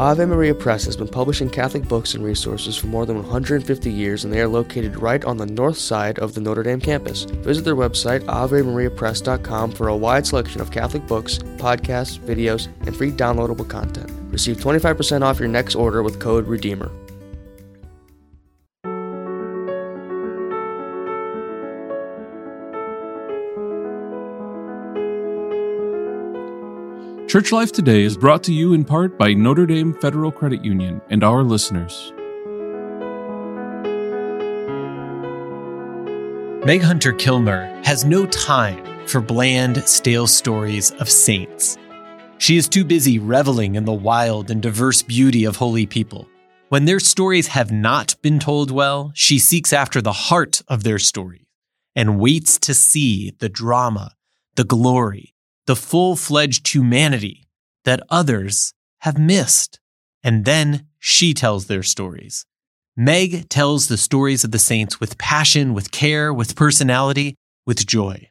Ave Maria Press has been publishing Catholic books and resources for more than 150 years, and they are located right on the north side of the Notre Dame campus. Visit their website, AveMariaPress.com, for a wide selection of Catholic books, podcasts, videos, and free downloadable content. Receive 25% off your next order with code REDEEMER. Church Life Today is brought to you in part by Notre Dame Federal Credit Union and our listeners. Meg Hunter Kilmer has no time for bland, stale stories of saints. She is too busy reveling in the wild and diverse beauty of holy people. When their stories have not been told well, she seeks after the heart of their story and waits to see the drama, the glory, the full fledged humanity that others have missed. And then she tells their stories. Meg tells the stories of the saints with passion, with care, with personality, with joy.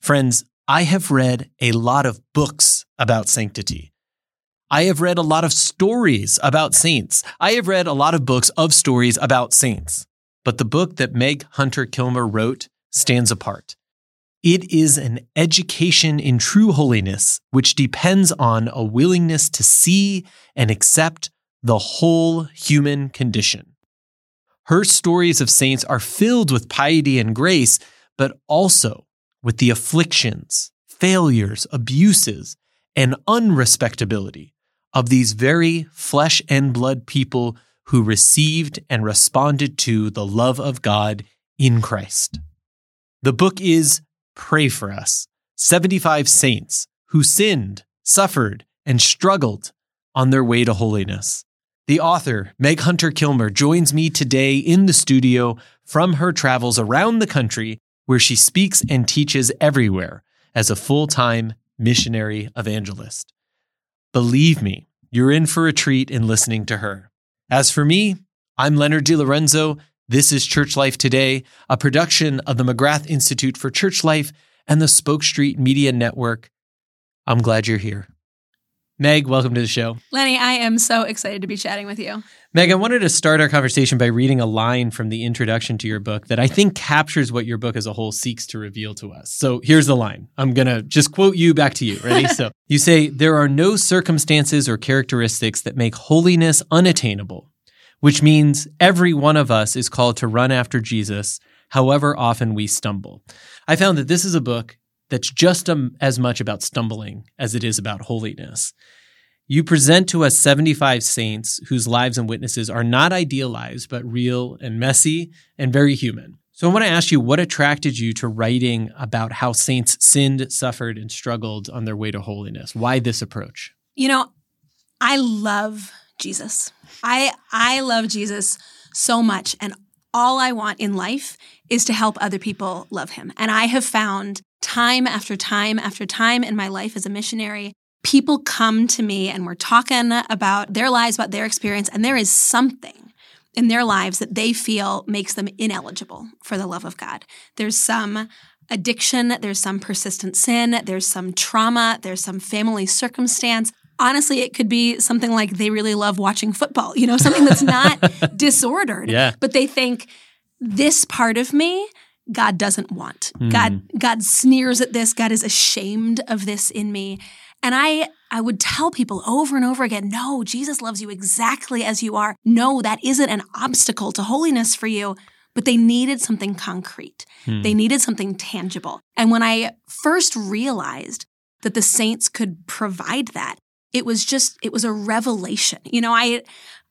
Friends, I have read a lot of books about sanctity. I have read a lot of stories about saints. I have read a lot of books of stories about saints. But the book that Meg Hunter Kilmer wrote stands apart. It is an education in true holiness, which depends on a willingness to see and accept the whole human condition. Her stories of saints are filled with piety and grace, but also with the afflictions, failures, abuses, and unrespectability of these very flesh and blood people who received and responded to the love of God in Christ. The book is pray for us. 75 saints who sinned, suffered, and struggled on their way to holiness. The author, Meg Hunter Kilmer, joins me today in the studio from her travels around the country where she speaks and teaches everywhere as a full time missionary evangelist. Believe me, you're in for a treat in listening to her. As for me, I'm Leonard DiLorenzo, this is Church Life Today, a production of the McGrath Institute for Church Life and the Spoke Street Media Network. I'm glad you're here. Meg, welcome to the show. Lenny, I am so excited to be chatting with you. Meg, I wanted to start our conversation by reading a line from the introduction to your book that I think captures what your book as a whole seeks to reveal to us. So here's the line. I'm going to just quote you back to you. Ready? so you say, There are no circumstances or characteristics that make holiness unattainable which means every one of us is called to run after Jesus, however often we stumble. I found that this is a book that's just um, as much about stumbling as it is about holiness. You present to us 75 saints whose lives and witnesses are not idealized, but real and messy and very human. So I want to ask you what attracted you to writing about how saints sinned, suffered, and struggled on their way to holiness? Why this approach? You know, I love Jesus. I I love Jesus so much and all I want in life is to help other people love him. And I have found time after time after time in my life as a missionary, people come to me and we're talking about their lives, about their experience, and there is something in their lives that they feel makes them ineligible for the love of God. There's some addiction, there's some persistent sin, there's some trauma, there's some family circumstance honestly, it could be something like they really love watching football, you know, something that's not disordered. Yeah. But they think this part of me, God doesn't want. Mm. God, God sneers at this. God is ashamed of this in me. And I, I would tell people over and over again, no, Jesus loves you exactly as you are. No, that isn't an obstacle to holiness for you. But they needed something concrete. Hmm. They needed something tangible. And when I first realized that the saints could provide that, it was just it was a revelation. You know, I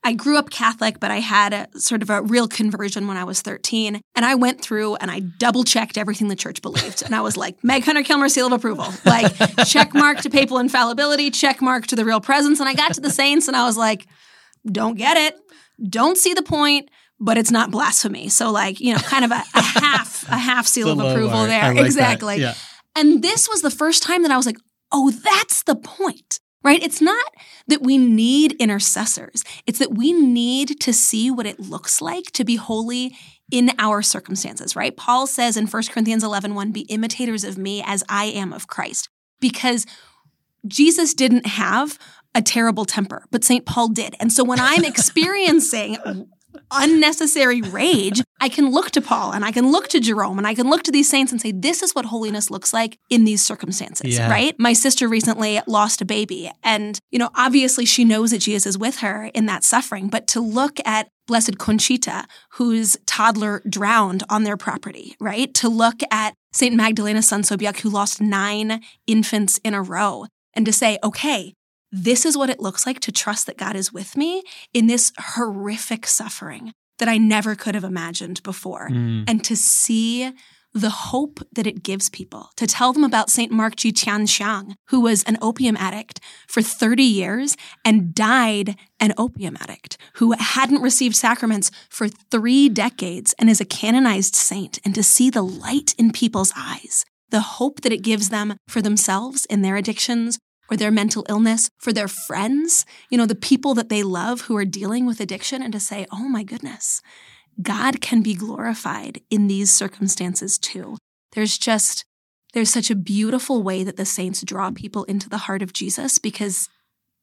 I grew up Catholic, but I had a sort of a real conversion when I was 13. And I went through and I double checked everything the church believed. And I was like, Meg Hunter Kilmer seal of approval. Like, check mark to papal infallibility, check mark to the real presence. And I got to the saints and I was like, don't get it. Don't see the point, but it's not blasphemy. So, like, you know, kind of a, a half, a half seal of approval there. Like exactly. Yeah. And this was the first time that I was like, oh, that's the point right? It's not that we need intercessors. It's that we need to see what it looks like to be holy in our circumstances, right? Paul says in 1 Corinthians 11, 1, be imitators of me as I am of Christ. Because Jesus didn't have a terrible temper, but St. Paul did. And so when I'm experiencing unnecessary rage, I can look to Paul and I can look to Jerome and I can look to these saints and say, this is what holiness looks like in these circumstances, Yeah. right? My sister recently lost a baby. And, you know, obviously she knows that Jesus is with her in that suffering, but to look at Blessed Conchita, whose toddler drowned on their property, right? To look at St. Magdalena Sansobiak, who lost nine infants in a row, and to say, okay, this is what it looks like to trust that God is with me in this horrific suffering that I never could have imagined before. Mm. And to see the hope that it gives people, to tell them about St. Mark Ji Tian Xiang, who was an opium addict for 30 years and died an opium addict, who hadn't received sacraments for three decades and is a canonized saint, and to see the light in people's eyes, the hope that it gives them for themselves in their addictions or their mental illness, for their friends, you know, the people that they love who are dealing with addiction, and to say, oh my goodness, God can be glorified in these circumstances too. There's just, there's such a beautiful way that the saints draw people into the heart of Jesus because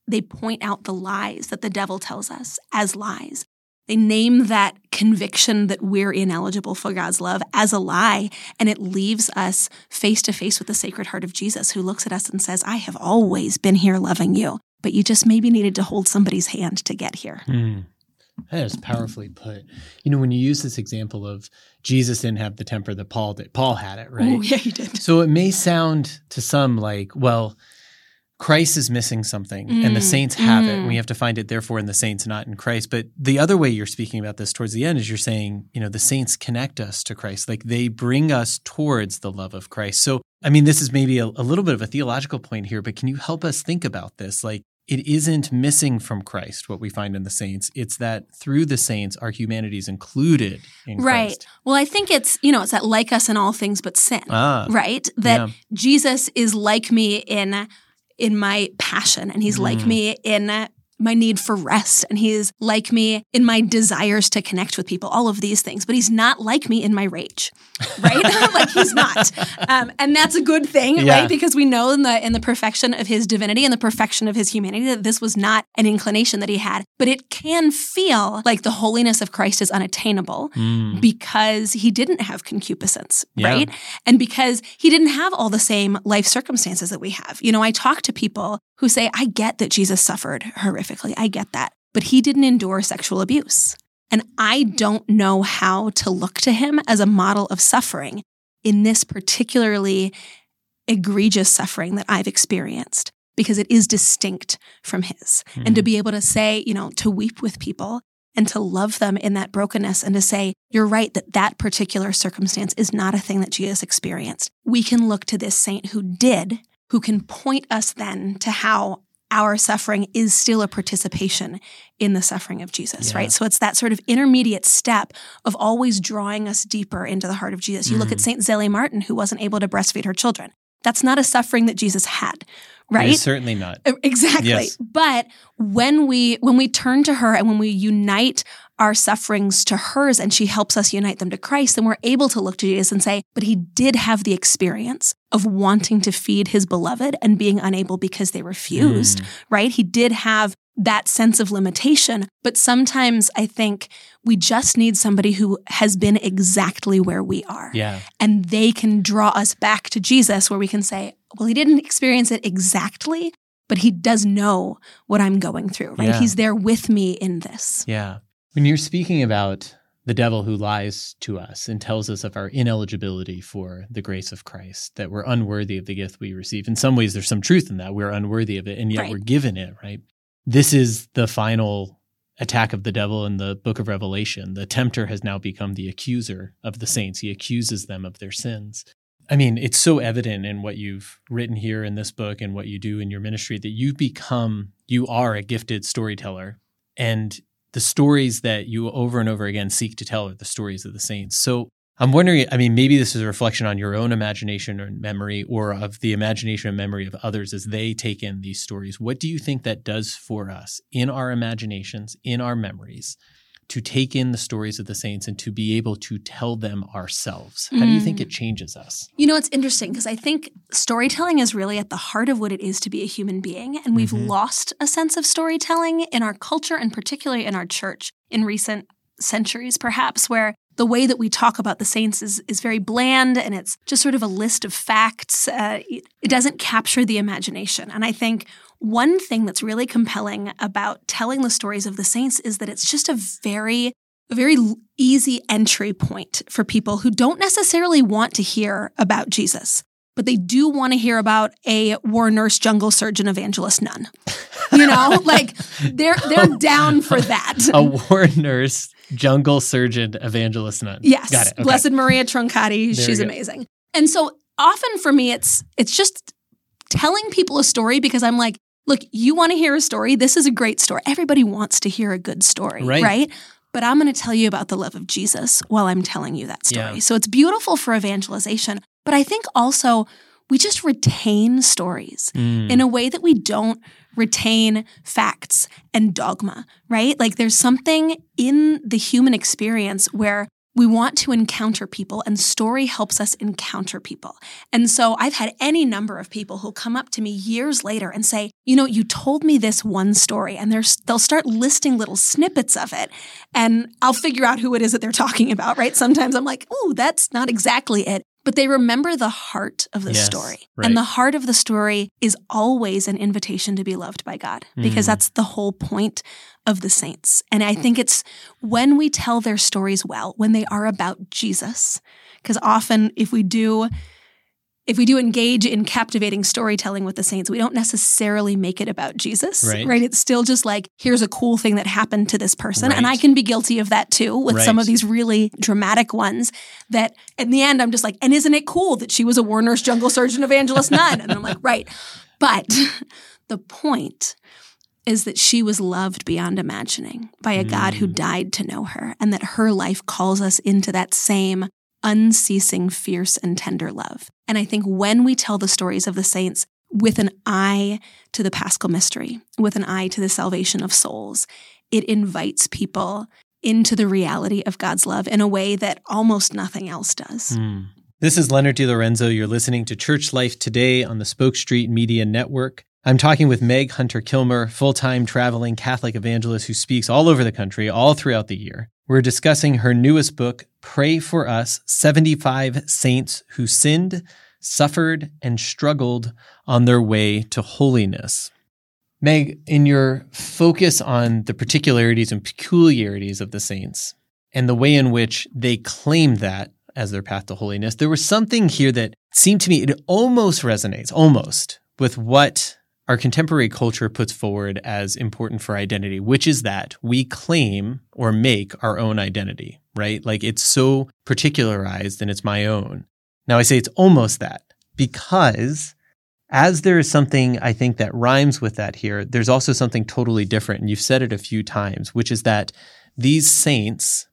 they point out the lies that the devil tells us as lies. They name that conviction that we're ineligible for God's love as a lie, and it leaves us face to face with the Sacred Heart of Jesus, who looks at us and says, I have always been here loving you, but you just maybe needed to hold somebody's hand to get here. Mm. That is powerfully put. You know, when you use this example of Jesus didn't have the temper that Paul did, Paul had it, right? Oh, yeah, you did. So it may sound to some like, well, Christ is missing something and the Mm, saints have it. mm. And we have to find it, therefore, in the saints, not in Christ. But the other way you're speaking about this towards the end is you're saying, you know, the saints connect us to Christ. Like they bring us towards the love of Christ. So, I mean, this is maybe a, a little bit of a theological point here, but can you help us think about this? Like, it isn't missing from Christ what we find in the saints. It's that through the saints, our humanity is included in Right. Christ. Well, I think it's, you know, it's that like us in all things but sin, Ah, right? That yeah. Jesus is like me in in my passion and he's like Mm. me in my need for rest and he's like me in my desires to connect with people all of these things but he's not like me in my rage right like he's not um, and that's a good thing Yeah. right because we know in the in the perfection of his divinity and the perfection of his humanity that this was not an inclination that he had but it can feel like the holiness of christ is unattainable Mm. because he didn't have concupiscence, Yeah. right? And because he didn't have all the same life circumstances that we have. You know, I talk to people who say, I get that Jesus suffered horrifically. I get that. But he didn't endure sexual abuse. And I don't know how to look to him as a model of suffering in this particularly egregious suffering that I've experienced because it is distinct from his. And to mm-hmm. be able to say, you know, to weep with people and to love them in that brokenness and to say, you're right that that particular circumstance is not a thing that Jesus experienced. We can look to this saint who did, who can point us then to how our suffering is still a participation in the suffering of Jesus, Yeah. right? So it's that sort of intermediate step of always drawing us deeper into the heart of Jesus. You look at mm. St. Zélie Martin, who wasn't able to breastfeed her children. That's not a suffering that Jesus had, right? Certainly not. Exactly. Yes. But when we when we turn to her and when we unite our sufferings to hers and she helps us unite them to Christ, then we're able to look to Jesus and say, but he did have the experience of wanting to feed his beloved and being unable because they refused, mm. right? He did have that sense of limitation. But sometimes I think we just need somebody who has been exactly where we are Yeah. and they can draw us back to Jesus where we can say, well, he didn't experience it exactly, but he does know what I'm going through, right? Yeah. He's there with me in this. Yeah. When you're speaking about the devil who lies to us and tells us of our ineligibility for the grace of Christ, that we're unworthy of the gift we receive. In some ways, there's some truth in that. We're unworthy of it, and yet Right. we're given it, right? This is the final attack of the devil in the book of Revelation. The tempter has now become the accuser of the saints, he accuses them of their sins. I mean, it's so evident in what you've written here in this book and what you do in your ministry that you've become, you are a gifted storyteller. And the stories that you over and over again seek to tell are the stories of the saints. So I'm wondering, I mean, maybe this is a reflection on your own imagination or memory or of the imagination and memory of others as they take in these stories. What do you think that does for us in our imaginations, in our memories, to take in the stories of the saints and to be able to tell them ourselves? How do you think Mm. it changes us? You know, it's interesting because I think storytelling is really at the heart of what it is to be a human being. And we've Mhm. lost a sense of storytelling in our culture and particularly in our church in recent centuries, perhaps, where the way that we talk about the saints is, is very bland and it's just sort of a list of facts. Uh, it doesn't capture the imagination. And I think one thing that's really compelling about telling the stories of the saints is that it's just a very a very easy entry point for people who don't necessarily want to hear about Jesus, but they do want to hear about a war nurse, jungle surgeon, evangelist nun. You know, like they're they're down for that. A war nurse, jungle surgeon, evangelist nun. Yes. Got it. Okay. Blessed Maria Troncatti, There she's amazing. And so often for me it's it's just telling people a story because I'm like, look, you want to hear a story? This is a great story. Everybody wants to hear a good story, Right. right? But I'm going to tell you about the love of Jesus while I'm telling you that story. Yeah. So it's beautiful for evangelization, but I think also we just retain stories Mm. in a way that we don't retain facts and dogma, right? Like there's something in the human experience where we want to encounter people and story helps us encounter people. And so I've had any number of people who'll come up to me years later and say, you know, you told me this one story and they'll start listing little snippets of it and I'll figure out who it is that they're talking about, right? Sometimes I'm like, oh, that's not exactly it. But they remember the heart of the Yes, story. right. And the heart of the story is always an invitation to be loved by God because Mm. that's the whole point of the saints. And I think mm. it's when we tell their stories well, when they are about Jesus, because often if we do if we do engage in captivating storytelling with the saints, we don't necessarily make it about Jesus, Right. It's still just like, here's a cool thing that happened to this person. And I can be guilty of that too with some of these really dramatic ones that in the end, I'm just like, and isn't it cool that she was a war nurse, jungle surgeon, evangelist nun? And I'm like, right. But the point is that she was loved beyond imagining by a God who Mm. died to know her, and that her life calls us into that same unceasing, fierce, and tender love. And I think when we tell the stories of the saints with an eye to the paschal mystery, with an eye to the salvation of souls, it invites people into the reality of God's love in a way that almost nothing else does. Mm. This is Leonard DiLorenzo. You're listening to Church Life Today on the Spoke Street Media Network. I'm talking with Meg Hunter Kilmer, full time traveling Catholic evangelist who speaks all over the country all throughout the year. We're discussing her newest book, Pray for Us 75 Saints Who Sinned, Suffered, and Struggled on Their Way to Holiness. Meg, in your focus on the particularities and peculiarities of the saints and the way in which they claim that as their path to holiness, there was something here that seemed to me it almost resonates, almost with what our contemporary culture puts forward as important for identity, which is that we claim or make our own identity, right? Like it's so particularized and it's my own. Now I say it's almost that because as there is something I think that rhymes with that here, there's also something totally different. And you've said it a few times, which is that these saints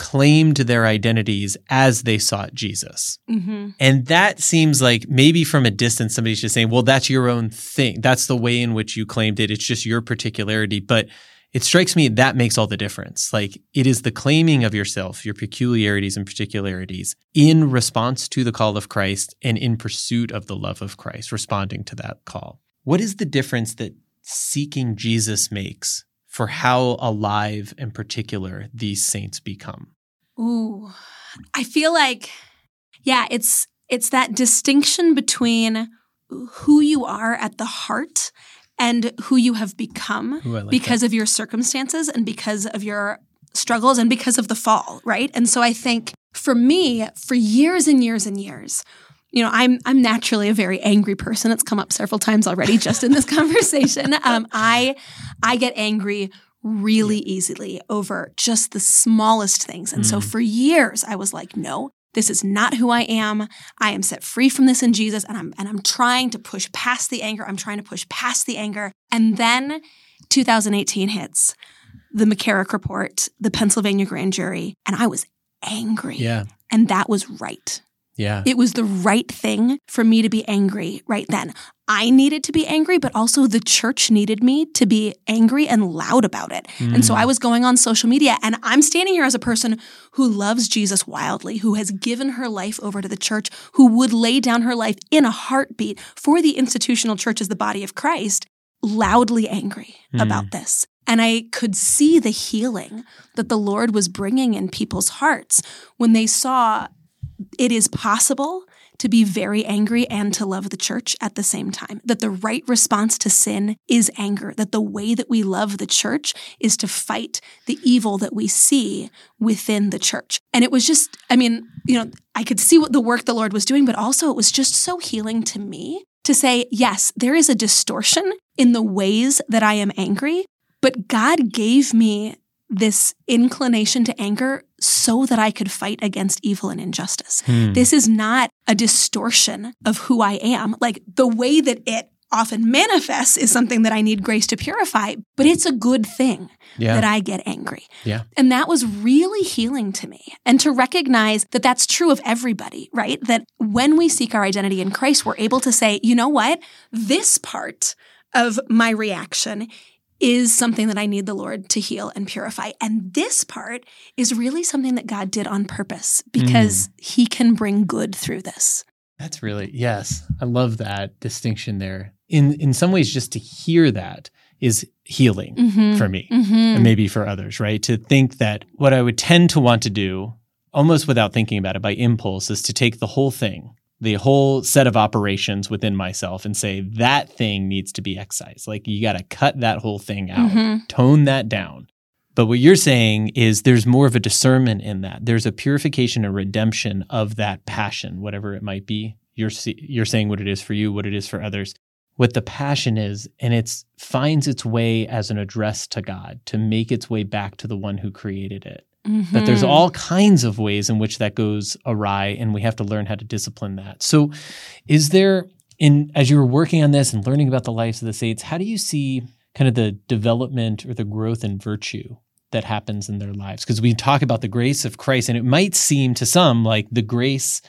claimed their identities as they sought Jesus. Mm-hmm. And that seems like maybe from a distance, somebody's just saying, well, that's your own thing. That's the way in which you claimed it. It's just your particularity. But it strikes me that makes all the difference. Like it is the claiming of yourself, your peculiarities and particularities in response to the call of Christ and in pursuit of the love of Christ, responding to that call. What is the difference that seeking Jesus makes for how alive in particular these saints become? Ooh, I feel like, yeah, it's it's that distinction between who you are at the heart and who you have become Ooh, like because of your circumstances and because of your struggles and because of the fall, right? And so I think for me, for years and years and years, you know, I'm I'm naturally a very angry person. It's come up several times already just in this conversation. Um, I I get angry really easily over just the smallest things. And so Mm. for years I was like, no, this is not who I am. I am set free from this in Jesus and I'm and I'm trying to push past the anger. I'm trying to push past the anger. And then 2018 hits. The McCarrick report, the Pennsylvania grand jury, and I was angry. Yeah. And that was right. Yeah. It was the right thing for me to be angry right then. I needed to be angry, but also the church needed me to be angry and loud about it. Mm. And so I was going on social media and I'm standing here as a person who loves Jesus wildly, who has given her life over to the church, who would lay down her life in a heartbeat for the institutional church as the body of Christ, loudly angry mm. about this. And I could see the healing that the Lord was bringing in people's hearts when they saw it is possible to be very angry and to love the church at the same time. That the right response to sin is anger. That the way that we love the church is to fight the evil that we see within the church. And it was just, I mean, you know, I could see what the work the Lord was doing, but also it was just so healing to me to say, yes, there is a distortion in the ways that I am angry, but God gave me this inclination to anger so that I could fight against evil and injustice. Hmm. This is not a distortion of who I am. Like the way that it often manifests is something that I need grace to purify, but it's a good thing yeah. that I get angry. Yeah. And that was really healing to me. And to recognize that that's true of everybody, right? That when we seek our identity in Christ, we're able to say, you know what? This part of my reaction is something that I need the Lord to heal and purify. And this part is really something that God did on purpose because mm. he can bring good through this. That's really, yes. I love that distinction there. In in some ways just to hear that is healing mm-hmm. for me mm-hmm. and maybe for others, right? To think that what I would tend to want to do almost without thinking about it by impulse is to take the whole thing the whole set of operations within myself and say that thing needs to be excised. Like you got to cut that whole thing out, mm-hmm. tone that down. But what you're saying is there's more of a discernment in that. There's a purification and redemption of that passion, whatever it might be. You're you're saying what it is for you, what it is for others. What the passion is, and it finds its way as an address to God to make its way back to the one who created it. Mm-hmm. That there's all kinds of ways in which that goes awry, and we have to learn how to discipline that. So, is there, in as you were working on this and learning about the lives of the saints, how do you see kind of the development or the growth in virtue that happens in their lives? Because we talk about the grace of Christ, and it might seem to some like the grace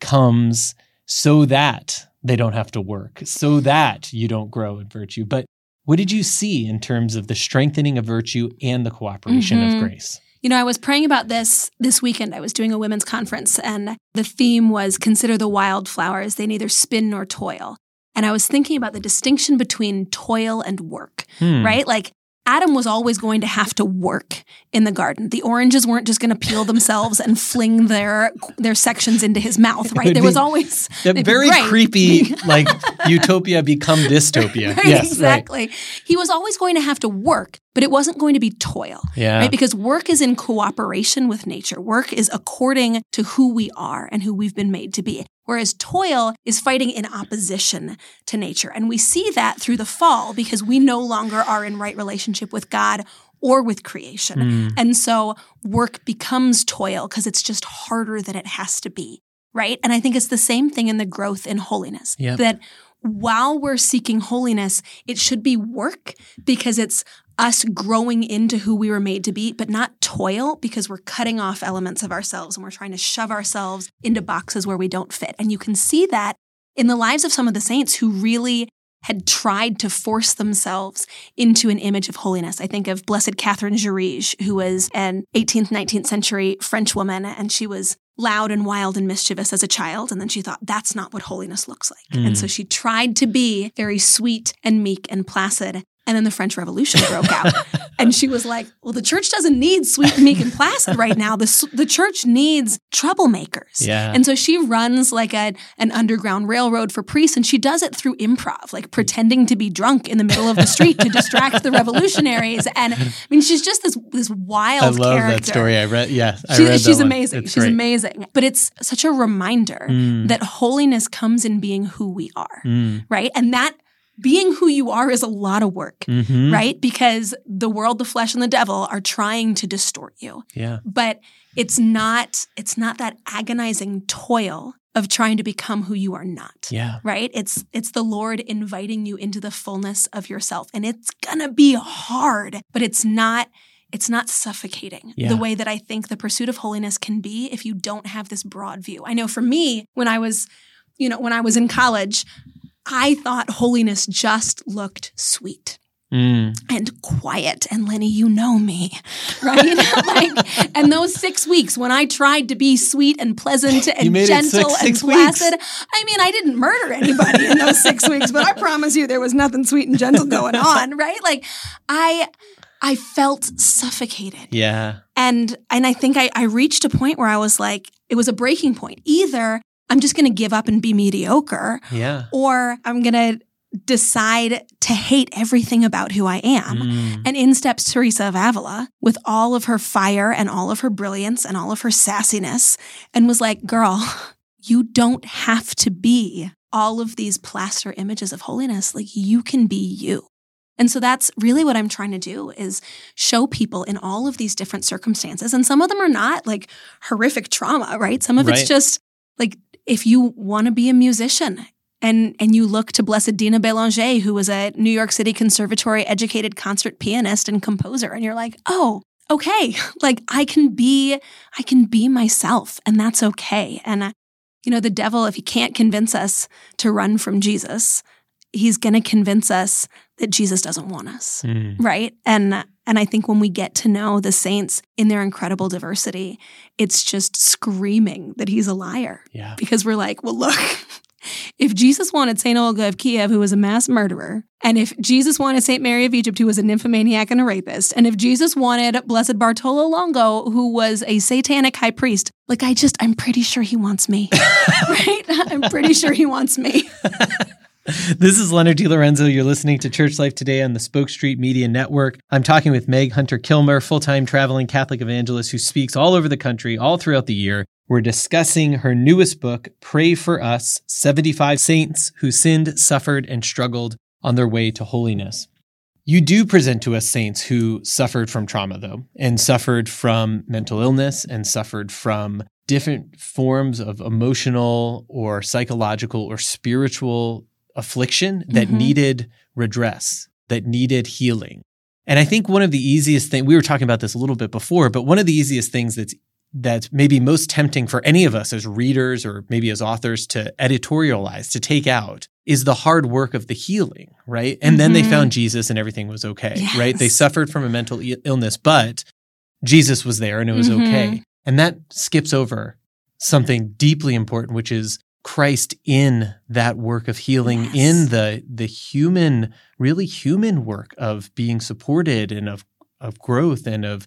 comes so that they don't have to work, so that you don't grow in virtue. But what did you see in terms of the strengthening of virtue and the cooperation mm-hmm. of grace? You know, I was praying about this this weekend. I was doing a women's conference, and the theme was consider the wildflowers. They neither spin nor toil. And I was thinking about the distinction between toil and work, hmm. right? Like Adam was always going to have to work in the garden. The oranges weren't just going to peel themselves and fling their their sections into his mouth, right? There was always that very creepy, like utopia become dystopia. Right, yes, exactly. Right. He was always going to have to work, but it wasn't going to be toil, yeah. right? Because work is in cooperation with nature. Work is according to who we are and who we've been made to be. Whereas toil is fighting in opposition to nature. And we see that through the fall because we no longer are in right relationship with God or with creation. Mm. And so work becomes toil because it's just harder than it has to be. Right. And I think it's the same thing in the growth in holiness yep. that while we're seeking holiness, it should be work because it's us growing into who we were made to be, but not toil because we're cutting off elements of ourselves and we're trying to shove ourselves into boxes where we don't fit. And you can see that in the lives of some of the saints who really had tried to force themselves into an image of holiness. I think of Blessed Catherine Jarrige, who was an 18th, 19th century French woman, and she was loud and wild and mischievous as a child. And then she thought, that's not what holiness looks like. Mm. And so she tried to be very sweet and meek and placid. And then the French Revolution broke out. and she was like, well, the church doesn't need sweet, meek, and placid right now. The, the church needs troublemakers. Yeah. And so she runs like a, an underground railroad for priests, and she does it through improv, like pretending to be drunk in the middle of the street to distract the revolutionaries. And I mean, she's just this, this wild I love character. that story. I read, yeah. I she, read she's amazing. It's she's great. amazing. But it's such a reminder Mm. that holiness comes in being who we are, Mm. right? And that being who you are is a lot of work, Mhm. right? Because the world, the flesh, and the devil are trying to distort you. Yeah. But it's not it's not that agonizing toil of trying to become who you are not. Yeah. Right? It's it's the Lord inviting you into the fullness of yourself. And it's gonna be hard, but it's not it's not suffocating Yeah. the way that I think the pursuit of holiness can be if you don't have this broad view. I know for me, when I was, you know, when I was in college, I thought holiness just looked sweet. Mm. And quiet. And Lenny, you know me, right? like, and those six weeks when I tried to be sweet and pleasant and gentle six, and placid, weeks. I mean, I didn't murder anybody in those six weeks, but I promise you there was nothing sweet and gentle going on, right? Like, I, I felt suffocated. Yeah. And and I think I, I reached a point where I was like, it was a breaking point. Either I'm just gonna give up and be mediocre. Yeah. Or I'm gonna decide to hate everything about who I am. Mm. And in steps Teresa of Avila with all of her fire and all of her brilliance and all of her sassiness and was like, girl, you don't have to be all of these plaster images of holiness. Like you can be you. And so that's really what I'm trying to do is show people in all of these different circumstances. And some of them are not like horrific trauma, right? Some of right. it's just like if you want to be a musician and and you look to Blessed Dina Bélanger, who was a New York City Conservatory educated concert pianist and composer, and you're like, oh, okay, like I can be, I can be myself, and that's okay. And uh, you know, the devil, if he can't convince us to run from Jesus, he's going to convince us that Jesus doesn't want us, mm. right? And and I think when we get to know the saints in their incredible diversity, it's just screaming that he's a liar. Yeah. Because we're like, well, look, if Jesus wanted St. Olga of Kiev, who was a mass murderer, and if Jesus wanted St. Mary of Egypt, who was a nymphomaniac and a rapist, and if Jesus wanted Blessed Bartolo Longo, who was a satanic high priest, like I just, I'm pretty sure he wants me, right? I'm pretty sure he wants me. This is Leonard DiLorenzo. You're listening to Church Life Today on the Spoke Street Media Network. I'm talking with Meg Hunter Kilmer, full time traveling Catholic evangelist who speaks all over the country, all throughout the year. We're discussing her newest book, Pray for Us 75 Saints Who Sinned, Suffered, and Struggled on Their Way to Holiness. You do present to us saints who suffered from trauma, though, and suffered from mental illness and suffered from different forms of emotional or psychological or spiritual affliction that mm-hmm. needed redress, that needed healing. And I think one of the easiest things, we were talking about this a little bit before, but one of the easiest things that's that's maybe most tempting for any of us as readers or maybe as authors to editorialize, to take out is the hard work of the healing, right? And mm-hmm. then they mm-hmm. found Jesus and everything was okay, yes. right? They suffered from a mental illness, but Jesus was there and it was mm-hmm. okay. And that skips over something deeply important, which is Christ in that work of healing, yes. in the the human, really human work of being supported and of of growth and of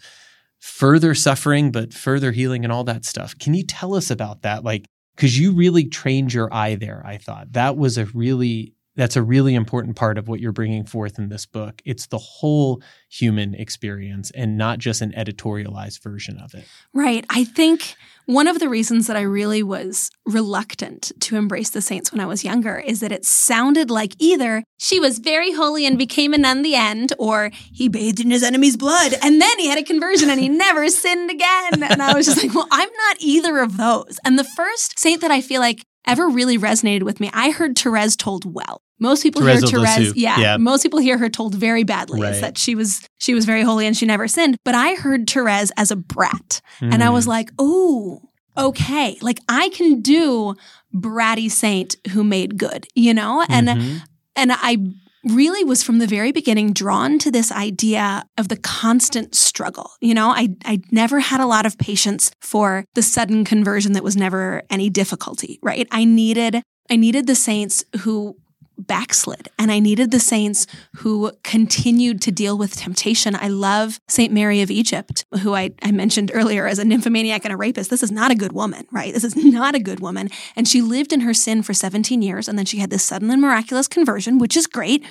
further suffering, but further healing and all that stuff. Can you tell us about that? Like, because you really trained your eye there, I thought that was a really that's a really important part of what you're bringing forth in this book. It's the whole human experience and not just an editorialized version of it. Right. I think one of the reasons that I really was reluctant to embrace the saints when I was younger is that it sounded like either she was very holy and became a nun the end, or he bathed in his enemy's blood and then he had a conversion and he never sinned again. And I was just like, well, I'm not either of those. And the first saint that I feel like ever really resonated with me, I heard Therese told well. Most people hear Therese, yeah, yeah, Most people hear her told very badly. Right. Is that she was she was very holy and she never sinned. But I heard Therese as a brat, mm. and I was hmm. like, oh, okay, like I can do bratty saint who made good, you know, and mm-hmm. and I really was from the very beginning drawn to this idea of the constant struggle. You know, I, I never had a lot of patience for the sudden conversion that was never any difficulty, right? I needed, I needed the saints who backslid and I needed the saints who continued to deal with temptation. I love St. Mary of Egypt, who I, I mentioned earlier as a nymphomaniac and a rapist. This is not a good woman, right? This is not a good woman. And she lived in her sin for 17 years and then she had this sudden and miraculous conversion, which is great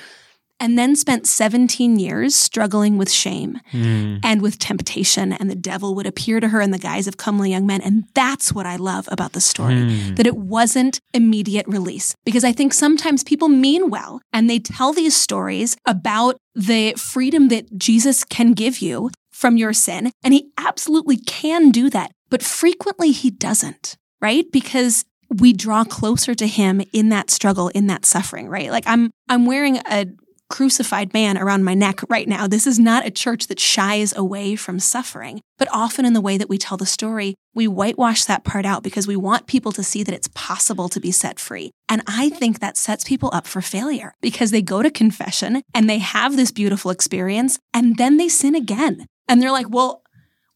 and then spent 17 years struggling with shame mm. and with temptation. And the devil would appear to her in the guise of comely young men. And that's what I love about the story mm. that it wasn't immediate release. Because I think sometimes people mean well and they tell these stories about the freedom that Jesus can give you from your sin. And he absolutely can do that. But frequently he doesn't, right? Because we draw closer to him in that struggle, in that suffering, right? Like I'm, I'm wearing a crucified man around my neck right now. This is not a church that shies away from suffering. But often in the way that we tell the story, we whitewash that part out because we want people to see that it's possible to be set free. And I think that sets people up for failure because they go to confession and they have this beautiful experience and then they sin again. And they're like, well,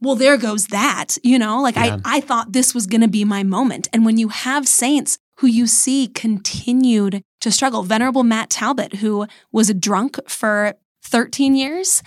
well, there goes that, you know, like Yeah. I, I thought this was going to be my moment. And when you have saints who you see continued to struggle, Venerable Matt Talbot, who was a drunk for 13 years,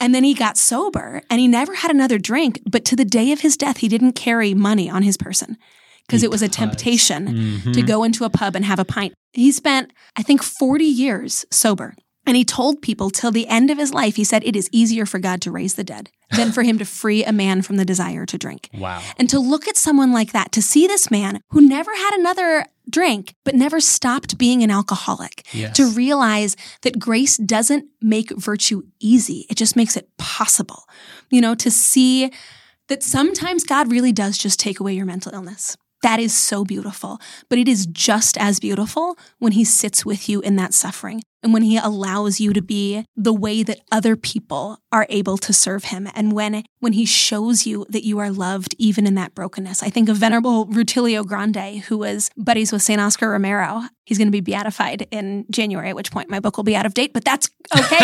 and then he got sober and he never had another drink. But to the day of his death, he didn't carry money on his person because it was a temptation Mhm. to go into a pub and have a pint. He spent, I think, 40 years sober. And he told people till the end of his life, he said, it is easier for God to raise the dead than for him to free a man from the desire to drink. Wow. And to look at someone like that, to see this man who never had another drink, but never stopped being an alcoholic, Yes. to realize that grace doesn't make virtue easy, it just makes it possible. You know, to see that sometimes God really does just take away your mental illness. That is so beautiful. But it is just as beautiful when he sits with you in that suffering and when he allows you to be the way that other people are able to serve him and when when he shows you that you are loved even in that brokenness. I think of Venerable Rutilio Grande, who was buddies with St. Oscar Romero. He's going to be beatified in January, at which point my book will be out of date, but that's okay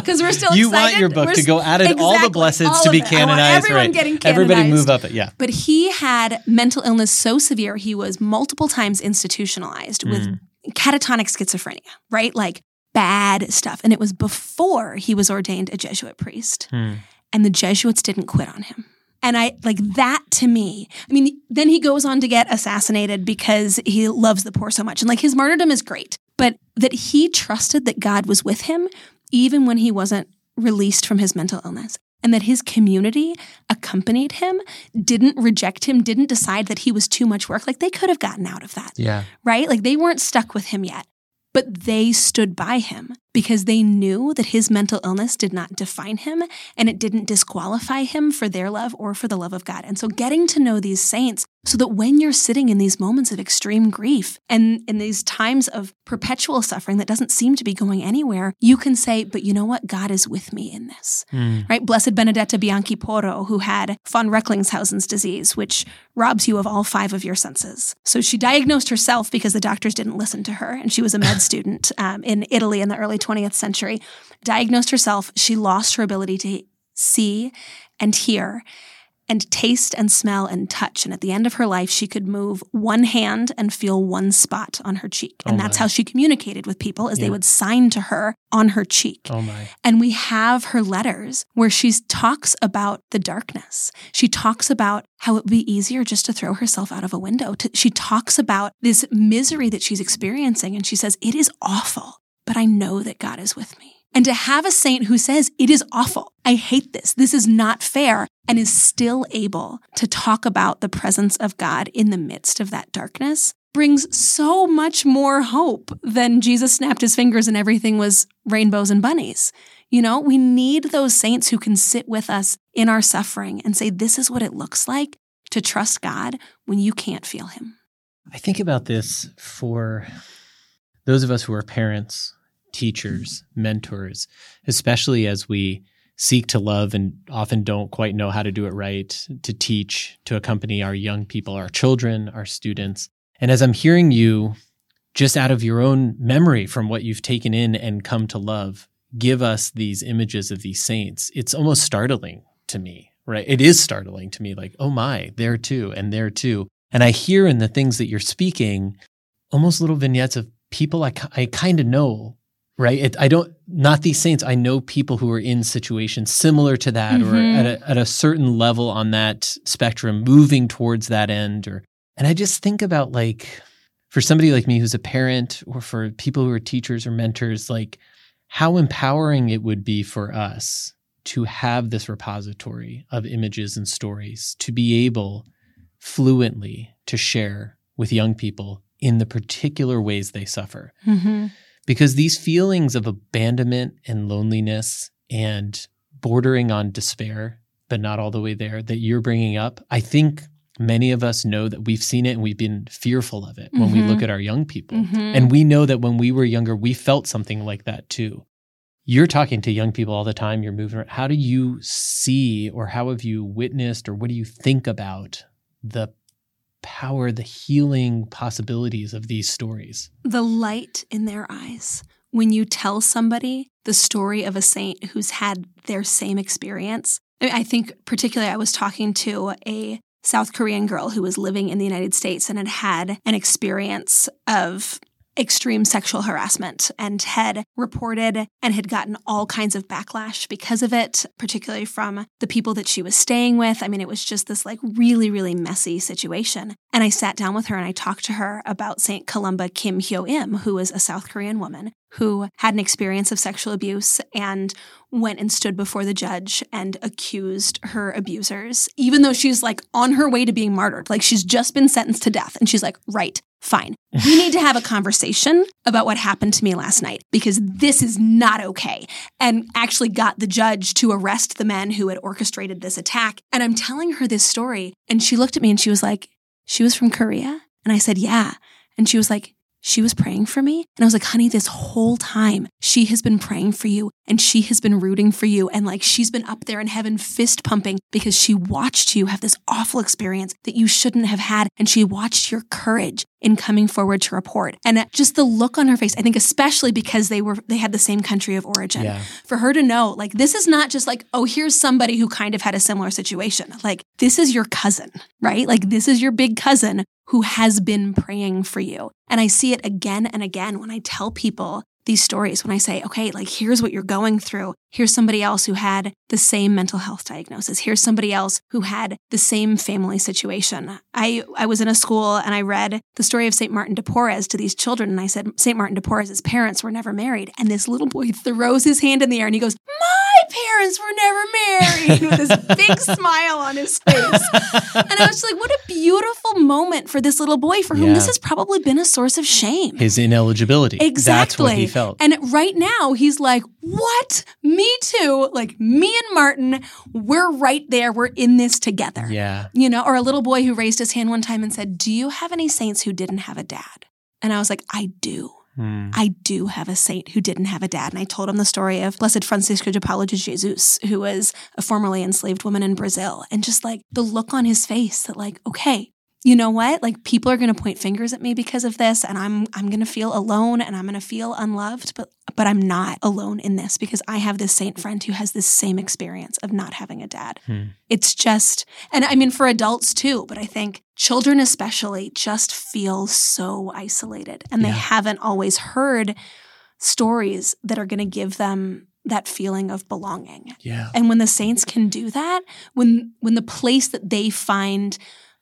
because we're still you excited. want your book We're to go out added all the Exactly, blesseds to be it. I want canonized. everyone right. getting Everybody move up it. Yeah. But he had mental illness so severe, he was multiple times institutionalized with Mm. Catatonic schizophrenia, right? Like bad stuff. And it was before he was ordained a Jesuit priest. Hmm. And the Jesuits didn't quit on him. And I like that to me. I mean, then he goes on to get assassinated because he loves the poor so much. And like his martyrdom is great, but that he trusted that God was with him even when he wasn't released from his mental illness. And that his community accompanied him, didn't reject him, didn't decide that he was too much work. Like they could have gotten out of that Yeah. right? Like they weren't stuck with him yet, but they stood by him because they knew that his mental illness did not define him and it didn't disqualify him for their love or for the love of God. And so getting to know these saints so that when you're sitting in these moments of extreme grief and in these times of perpetual suffering that doesn't seem to be going anywhere, you can say, but you know what? God is with me in this Hmm. right? Blessed Benedetta Bianchi Porro, who had von Recklinghausen's disease, which robs you of all five of your senses. So she diagnosed herself because the doctors didn't listen to her, and she was a med student um, in Italy in the early 20th century. Diagnosed herself, she lost her ability to see and hear and taste and smell and touch. And at the end of her life, she could move one hand and feel one spot on her cheek. Oh and Oh that's my. how she communicated with people as Yeah. they would sign to her on her cheek. Oh my. And we have her letters where she talks about the darkness. She talks about how it would be easier just to throw herself out of a window. She talks about this misery that she's experiencing. And she says, It is awful, but I know that God is with me. And to have a saint who says, It is awful. I hate this. This is not fair. And is still able to talk about the presence of God in the midst of that darkness brings so much more hope than Jesus snapped his fingers and everything was rainbows and bunnies. You know, we need those saints who can sit with us in our suffering and say, This is what it looks like to trust God when you can't feel him. I think about this for those of us who are parents, teachers, mentors, especially as we seek to love and often don't quite know how to do it right, to teach, to accompany our young people, our children, our students. And as I'm hearing you, just out of your own memory from what you've taken in and come to love, give us these images of these saints, it's almost startling to me, right? It is startling to me, like, oh my, there too, and there too. And I hear in the things that you're speaking almost little vignettes of people I, I kind of know, right? It, I don't, not these saints. I know people who are in situations similar to that or Mhm. at a, at a certain level on that spectrum, moving towards that end. Or, and I just think about like, for somebody like me who's a parent or for people who are teachers or mentors, like how empowering it would be for us to have this repository of images and stories, to be able fluently to share with young people in the particular ways they suffer. Mm-hmm. Because these feelings of abandonment and loneliness and bordering on despair, but not all the way there, that you're bringing up, I think many of us know that we've seen it and we've been fearful of it when we look at our young people. Mhm. And we know that when we were younger, we felt something like that too. You're talking to young people all the time. You're moving. Around. How do you see, or how have you witnessed, or what do you think about the power, the healing possibilities of these stories? The light in their eyes. When you tell somebody the story of a saint who's had their same experience, I think particularly I was talking to a South Korean girl who was living in the United States and had had an experience of extreme sexual harassment and had reported and had gotten all kinds of backlash because of it, particularly from the people that she was staying with. I mean, it was just this like really, really messy situation. And I sat down with her and I talked to her about St. Columba Kim Hyo Im, who was a South Korean woman who had an experience of sexual abuse and went and stood before the judge and accused her abusers, even though she's like on her way to being martyred. Like she's just been sentenced to death. And she's like, right, fine. We need to have a conversation about what happened to me last night because this is not okay. And actually got the judge to arrest the men who had orchestrated this attack. And I'm telling her this story. And she looked at me and she was like, she was from Korea? And I said, yeah. And she was like, she was praying for me. And I was like, honey, this whole time she has been praying for you and she has been rooting for you. And like she's been up there in heaven fist pumping because she watched you have this awful experience that you shouldn't have had. And she watched your courage in coming forward to report. And uh, just the look on her face, I think especially because they were, they had the same country of origin Yeah. for her to know, like, this is not just like, oh, here's somebody who kind of had a similar situation. Like, this is your cousin, right? Like, this is your big cousin who has been praying for you. And I see it again and again when I tell people these stories, when I say, okay, like, here's what you're going through. Here's somebody else who had the same mental health diagnosis. Here's somebody else who had the same family situation. I, I was in a school and I read the story of St. Martin de Porres to these children. And I said, St. Martin de Porres' parents were never married. And this little boy throws his hand in the air and he goes, my parents were never married with this big smile on his face. And I was just like, what a beautiful moment for this little boy for whom Yeah. this has probably been a source of shame. His ineligibility. Exactly. That's what he felt. And right now he's like, what? Me too. Like me and Martin, we're right there. We're in this together. yeah. You know, or a little boy who raised his hand one time and said, Do you have any saints who didn't have a dad? And I was like, I do. Hmm. I do have a saint who didn't have a dad. And I told him the story of Blessed Francisca de Paula de Jesus, who was a formerly enslaved woman in Brazil. And just like the look on his face that, like, okay, you know what? Like people are going to point fingers at me because of this and I'm I'm going to feel alone and I'm going to feel unloved, but but I'm not alone in this because I have this saint friend who has this same experience of not having a dad. Hmm. It's just and I mean for adults too, but I think children especially just feel so isolated and they Yeah. haven't always heard stories that are going to give them that feeling of belonging. Yeah. And when the saints can do that, when when the place that they find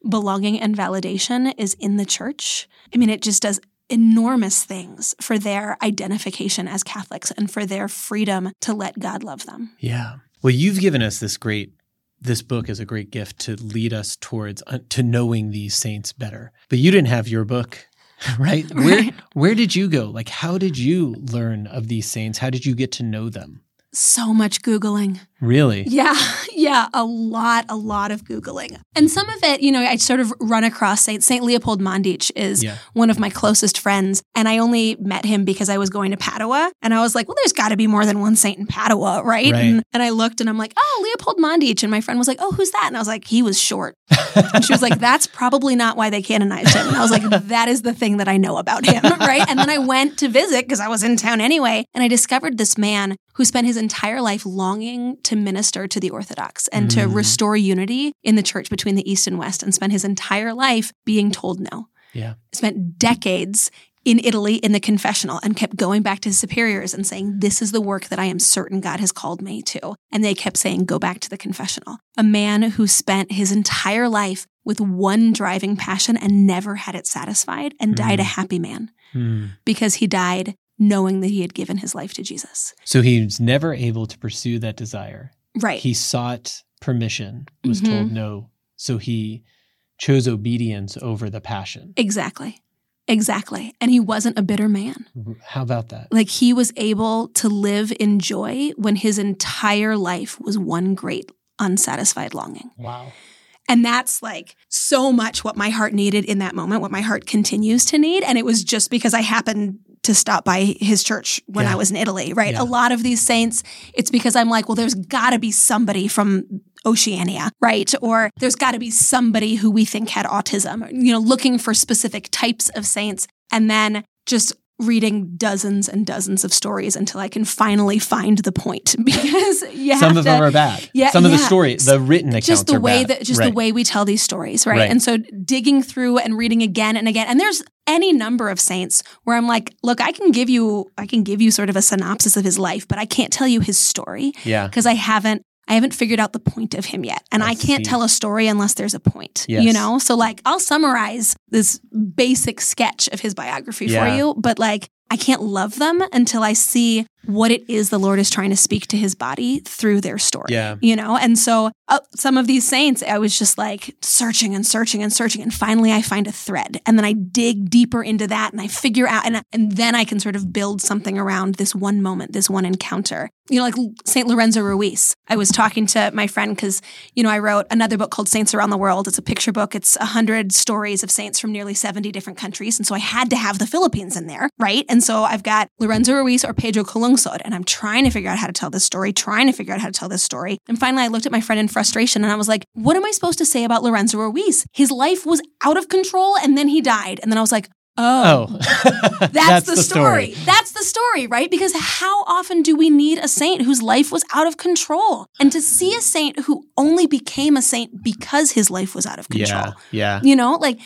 belonging and validation is in the church, I mean it just does enormous things for their identification as Catholics and for their freedom to let God love them. Yeah. Well, you've given us this great this book is a great gift to lead us towards uh, to knowing these saints better. But you didn't have your book, right? Where Right. where did you go? Like how did you learn of these saints? How did you get to know them? So much Googling. Really? Yeah, yeah, a lot, a lot of Googling. And some of it, you know, I sort of run across St. St. Leopold Mandich is Yeah. one of my closest friends. And I only met him because I was going to Padua. And I was like, well, there's got to be more than one saint in Padua, right? Right. And, and I looked and I'm like, oh, Leopold Mandich. And my friend was like, oh, who's that? And I was like, he was short. And she was like, that's probably not why they canonized him. And I was like, that is the thing that I know about him, right? And then I went to visit because I was in town anyway. And I discovered this man who spent his entire life longing to minister to the Orthodox and to Mm. restore unity in the church between the East and West and spent his entire life being told no. Yeah. Spent decades in Italy in the confessional and kept going back to his superiors and saying, This is the work that I am certain God has called me to. And they kept saying, Go back to the confessional. A man who spent his entire life with one driving passion and never had it satisfied and died a Mm. happy man Hmm. because he died knowing that he had given his life to Jesus. So he was never able to pursue that desire. Right. He sought permission, was Mhm. told no. So he chose obedience over the passion. exactly. Exactly. And he wasn't a bitter man. How about that? Like he was able to live in joy when his entire life was one great unsatisfied longing. Wow. And that's like so much what my heart needed in that moment, what my heart continues to need. And it was just because I happened to stop by his church when Yeah. I was in Italy, right? Yeah. A lot of these saints, it's because I'm like, well, there's got to be somebody from Oceania, right? Or there's got to be somebody who we think had autism, you know, looking for specific types of saints and then just reading dozens and dozens of stories until I can finally find the point because Some of to, them are bad. Yeah, Some of the yeah. story, the written accounts just the are way bad. that just Right. the way we tell these stories right? Right. and so digging through and reading again and again and there's any number of saints where i'm like look i can give you i can give you sort of a synopsis of his life but i can't tell you his story Yeah. because i haven't I haven't figured out the point of him yet. And I I, can't tell a story unless there's a point. Yes. You know? So like I'll summarize this basic sketch of his biography Yeah. for you, but like I can't love them until I see what it is the Lord is trying to speak to his body through their story Yeah. you know? And so uh, some of these saints i was just like searching and searching and searching and finally i find a thread and then i dig deeper into that and i figure out and, and then i can sort of build something around this one moment this one encounter. You know like saint lorenzo ruiz i was talking to my friend because you know i wrote another book called saints around the world. It's a picture book. It's 100 stories of saints from nearly 70 different countries and so i had to have the philippines in there right? And so i've got lorenzo ruiz or pedro calungsod and i'm trying to figure out how to tell this story trying to figure out how to tell this story and finally i looked at my friend in frustration and i was like what am i supposed to say about lorenzo ruiz his life was out of control and then he died and then i was like oh, Oh, that's, the, story. That's the story, right? Because how often do we need a saint whose life was out of control? And to see a saint who only became a saint because his life was out of control. Yeah. Yeah. You know, like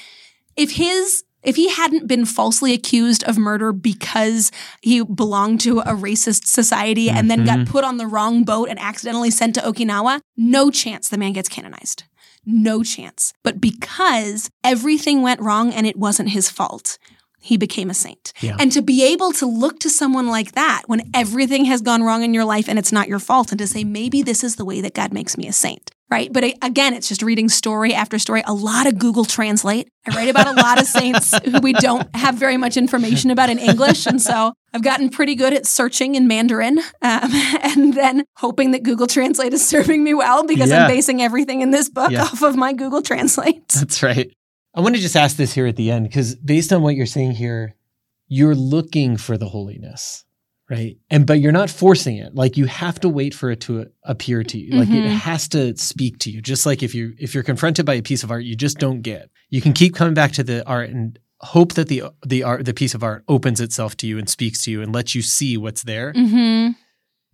if his if he hadn't been falsely accused of murder because he belonged to a racist society and then got mm-hmm. put on the wrong boat and accidentally sent to Okinawa, no chance the man gets canonized. No chance. But because everything went wrong and it wasn't his fault, he became a saint. Yeah. And to be able to look to someone like that when everything has gone wrong in your life and it's not your fault and to say, maybe this is the way that God makes me a saint. Right. But again, it's just reading story after story, a lot of Google Translate. I write about a lot of saints who we don't have very much information about in English. And so I've gotten pretty good at searching in Mandarin um, and then hoping that Google Translate is serving me well because Yeah. I'm basing everything in this book Yeah. off of my Google Translate. That's right. I want to just ask this here at the end because based on what you're saying here, you're looking for the holiness, right? And but you're not forcing it. Like you have to wait for it to appear to you. Like it Mhm. has to speak to you. Just like if you if you're confronted by a piece of art you just don't get. You can keep coming back to the art and hope that the the art the piece of art opens itself to you and speaks to you and lets you see what's there. Mm-hmm.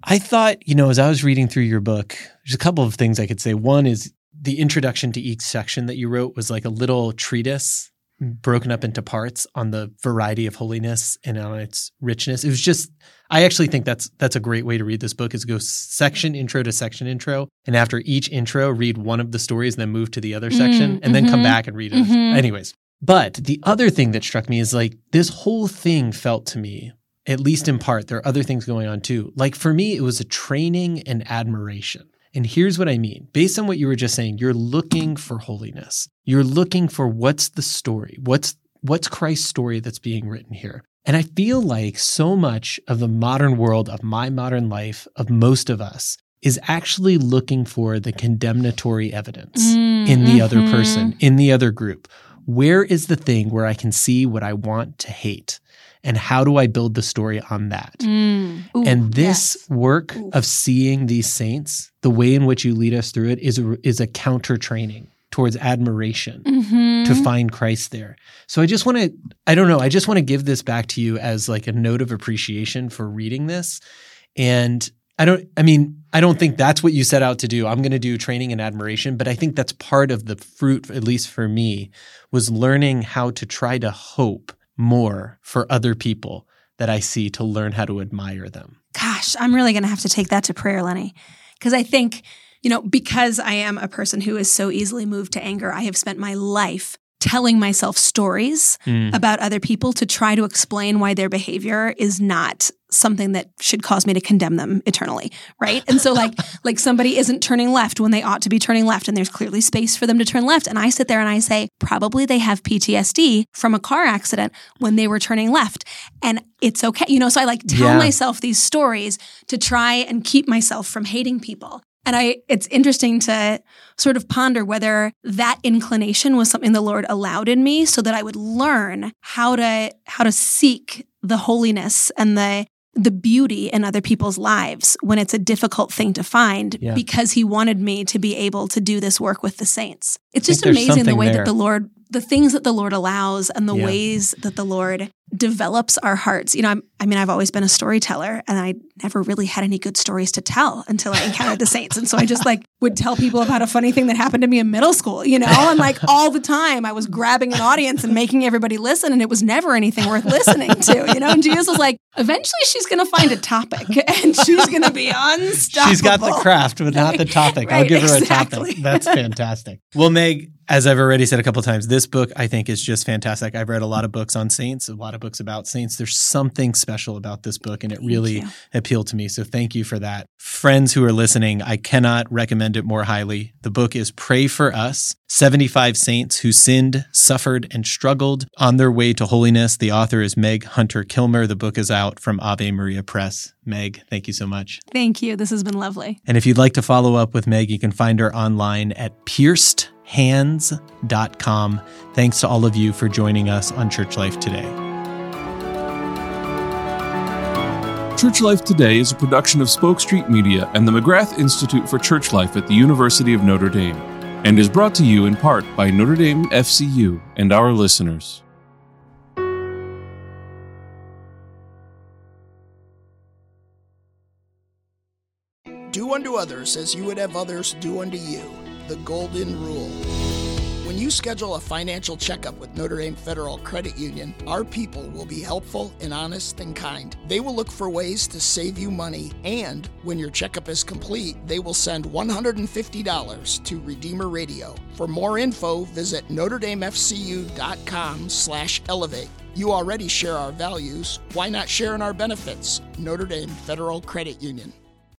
I thought, you know, as I was reading through your book, there's a couple of things I could say. One is the introduction to each section that you wrote was like a little treatise broken up into parts on the variety of holiness and on its richness. It was just I actually think that's that's a great way to read this book is go section intro to section intro and after each intro read one of the stories and then move to the other section Mm, and then come mhm, back and read it. mhm. Anyways, but the other thing that struck me is like this whole thing felt to me at least in part, there are other things going on too. Like for me, it was a training and admiration. And here's what I mean. Based on what you were just saying, you're looking for holiness. You're looking for what's the story? What's what's Christ's story that's being written here? And I feel like so much of the modern world, of my modern life, of most of us, is actually looking for the condemnatory evidence in the other Mhm. person, in the other group. Where is the thing where I can see what I want to hate? And how do I build the story on that? Mm. Ooh, and this yes. work Ooh. of seeing these saints, the way in which you lead us through it is a, is a counter training towards admiration Mhm. to find Christ there. So I just want to I don't know, I just want to give this back to you as like a note of appreciation for reading this. And I don't I mean, I don't think that's what you set out to do. I'm going to do training and admiration, but I think that's part of the fruit at least for me was learning how to try to hope more for other people that I see to learn how to admire them. gosh, I'm really going to have to take that to prayer, Lenny. Because I think, you know, because I am a person who is so easily moved to anger, I have spent my life telling myself stories mm. about other people to try to explain why their behavior is not something that should cause me to condemn them eternally right? And so like like somebody isn't turning left when they ought to be turning left and there's clearly space for them to turn left. And i sit there and i say probably they have ptsd from a car accident when they were turning left and it's okay. You know so i like tell Yeah. myself these stories to try and keep myself from hating people. And I, it's interesting to sort of ponder whether that inclination was something the Lord allowed in me so that I would learn how to, how to seek the holiness and the the beauty in other people's lives when it's a difficult thing to find Yeah. because he wanted me to be able to do this work with the saints. It's just amazing the way there. that the Lord, the things that the Lord allows and the Yeah. ways that the Lord develops our hearts. You know, I'm, I mean, I've always been a storyteller and I never really had any good stories to tell until I encountered the saints. And so I just like would tell people about a funny thing that happened to me in middle school, you know, and like all the time I was grabbing an audience and making everybody listen and it was never anything worth listening to, you know, and Jesus was like, eventually she's going to find a topic and she's going to be unstoppable. She's got the craft, but not the topic. I'll give her a topic. That's fantastic. Well, Meg, as I've already said a couple times, this book I think is just fantastic. I've read a lot of books on saints, a lot of books about saints. There's something special about this book, and it really you. appealed to me. So thank you for that. Friends who are listening, I cannot recommend it more highly. The book is Pray for Us 75 Saints Who Sinned, Suffered, and Struggled on Their Way to Holiness. The author is Meg Hunter Kilmer. The book is out from Ave Maria Press. Meg, thank you so much. Thank you. This has been lovely. And if you'd like to follow up with Meg, you can find her online at piercedhands.com. Thanks to all of you for joining us on Church Life today. Church Life Today is a production of Spoke Street Media and the McGrath Institute for Church Life at the University of Notre Dame, and is brought to you in part by Notre Dame FCU and our listeners. Do unto others as you would have others do unto you. The Golden Rule. When you schedule a financial checkup with Notre Dame Federal Credit Union, our people will be helpful and honest and kind. They will look for ways to save you money, and when your checkup is complete, they will send $150 to Redeemer Radio. For more info, visit NotreDameFCU.com slash elevate. You already share our values. Why not share in our benefits? Notre Dame Federal Credit Union.